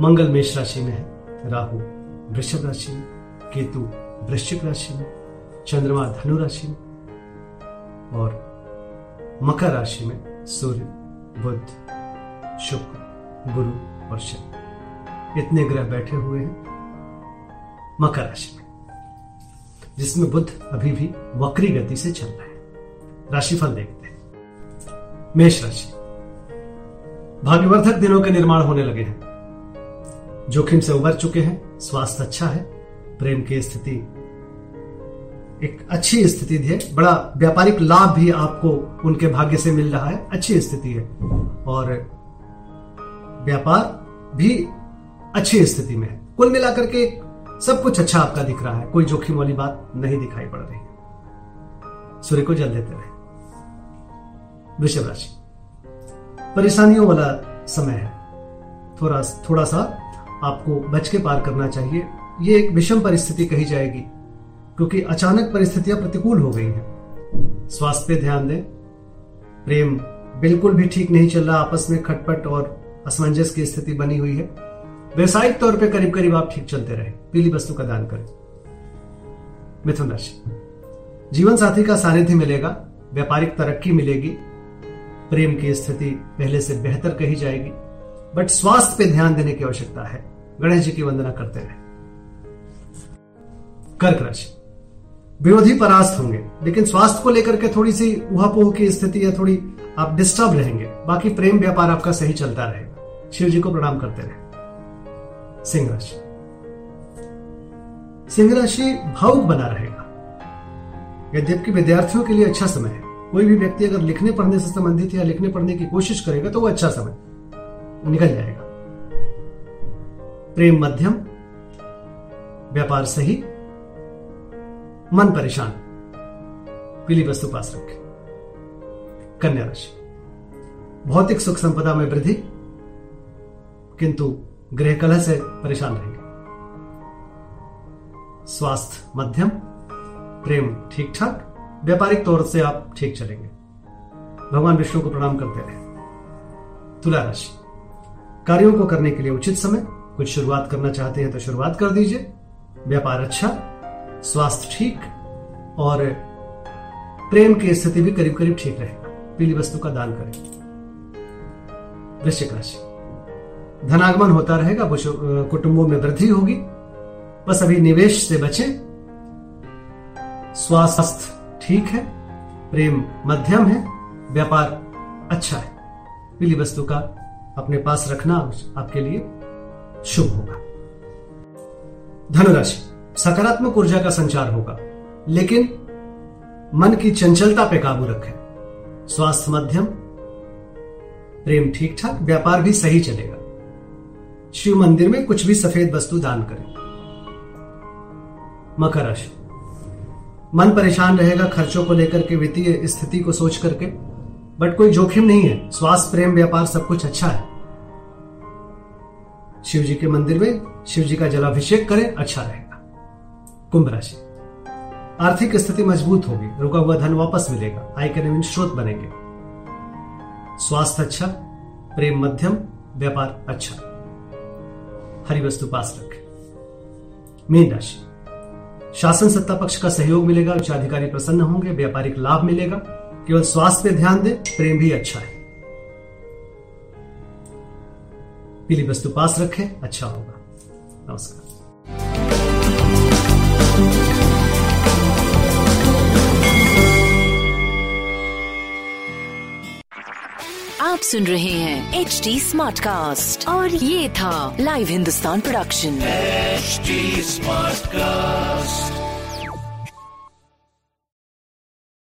मंगल मेष राशि में है, राहु वृषभ राशि में, केतु वृश्चिक राशि में, चंद्रमा धनु राशि में, और मकर राशि में सूर्य, बुध, शुक्र, गुरु और शनि। इतने ग्रह बैठे हुए हैं मकर राशि में, जिसमें बुध अभी भी वक्री गति से चल रहा है। राशिफल देखते हैं। मेष राशि। भाग्यवर्धक दिनों के निर्माण होने लगे हैं। जोखिम से उबर चुके हैं, स्वास्थ्य अच्छा है, प्रेम की स्थिति एक अच्छी स्थिति है, बड़ा व्यापारिक लाभ भी आपको उनके भाग्य से मिल रहा है, अच्छी स्थिति है। और व्यापार भी अच्छी स्थिति में है। कुल मिलाकर के सब कुछ अच्छा आपका दिख रहा है, कोई जोखिम वाली बात नहीं दिखाई पड़ रही। सूर्य को जल देते रहे। वृषभ राशि। परेशानियों वाला समय है। थोड़ा थोड़ा सा आपको बच के पार करना चाहिए। ये एक विषम परिस्थिति कही जाएगी, क्योंकि अचानक परिस्थितियाँ प्रतिकूल हो गई हैं। स्वास्थ्य पे ध्यान दें। प्रेम बिल्कुल भी ठीक नहीं चल रहा, आपस में खटपट और असमंजस की स्थिति बनी हुई है। व्यवसायिक तौर पे करीब करीब आप ठीक चलते रहे। पीली वस्तु का दान करें। मिथुन राशि। जीवन साथी का सानिध्य मिलेगा, व्यापारिक तरक्की मिलेगी। प्रेम की स्थिति पहले से बेहतर कही जाएगी। बट स्वास्थ्य पे ध्यान देने की आवश्यकता है। गणेश जी की वंदना करते रहे। कर्क राशि। विरोधी परास्त होंगे, लेकिन स्वास्थ्य को लेकर के थोड़ी सी उहापोह की स्थिति या थोड़ी आप डिस्टर्ब रहेंगे। बाकी प्रेम व्यापार आपका सही चलता रहेगा शिव जी को प्रणाम करते रहे। सिंह राशि। सिंह राशि भावुक बना रहेगा। यद्यपि विद्यार्थियों के लिए अच्छा समय है। कोई भी व्यक्ति अगर लिखने पढ़ने से संबंधित या लिखने पढ़ने की कोशिश करेगा तो वो अच्छा समय। निकल जाएगा। प्रेम मध्यम, व्यापार सही, मन परेशान। पीली वस्तु पास रखें। कन्या राशि। भौतिक सुख संपदा में वृद्धि, किंतु गृह कलह से परेशान रहेंगे। स्वास्थ्य मध्यम, प्रेम ठीक ठाक व्यापारिक तौर से आप ठीक चलेंगे। भगवान विष्णु को प्रणाम करते रहे। तुला राशि। कार्यों को करने के लिए उचित समय। कुछ शुरुआत करना चाहते हैं तो शुरुआत कर दीजिए। व्यापार अच्छा स्वास्थ्य ठीक और प्रेम की स्थिति भी करीब करीब ठीक रहेगा पीली वस्तु का दान करें। वृश्चिक राशि। धनागमन होता रहेगा कुटुंबों में वृद्धि होगी। बस अभी निवेश से बचें। स्वास्थ्य ठीक है, प्रेम मध्यम है, व्यापार अच्छा है। पीली वस्तु का अपने पास रखना आपके लिए शुभ होगा। धनुराशि, सकारात्मक ऊर्जा का संचार होगा, लेकिन मन की चंचलता पे काबू रखें। स्वास्थ्य मध्यम, प्रेम ठीक ठाक व्यापार भी सही चलेगा। शिव मंदिर में कुछ भी सफ़ेद वस्तु दान करें। मकर राशि, मन परेशान रहेगा खर्चों को लेकर के वित्तीय स्थिति को सोच करके, बट कोई जोखिम नहीं है। स्वास्थ्य, प्रेम, व्यापार सब कुछ अच्छा है। शिव जी के मंदिर में शिव जी का जलाभिषेक करें अच्छा रहेगा। कुंभ राशि। आर्थिक स्थिति मज़बूत होगी, रुका हुआ धन वापस मिलेगा आय के नवीन स्रोत बनेंगे। स्वास्थ्य अच्छा प्रेम मध्यम, व्यापार अच्छा। हरी वस्तु पास रखें। मीन राशि। शासन सत्ता पक्ष का सहयोग मिलेगा उच्च अधिकारी प्रसन्न होंगे, व्यापारिक लाभ मिलेगा। केवल स्वास्थ्य पे ध्यान दें, प्रेम भी अच्छा है। पीली वस्तु पास रखें अच्छा होगा। नमस्कार। आप सुन रहे हैं एच डी स्मार्ट कास्ट और ये था live Hindustan production H smart Smartcast.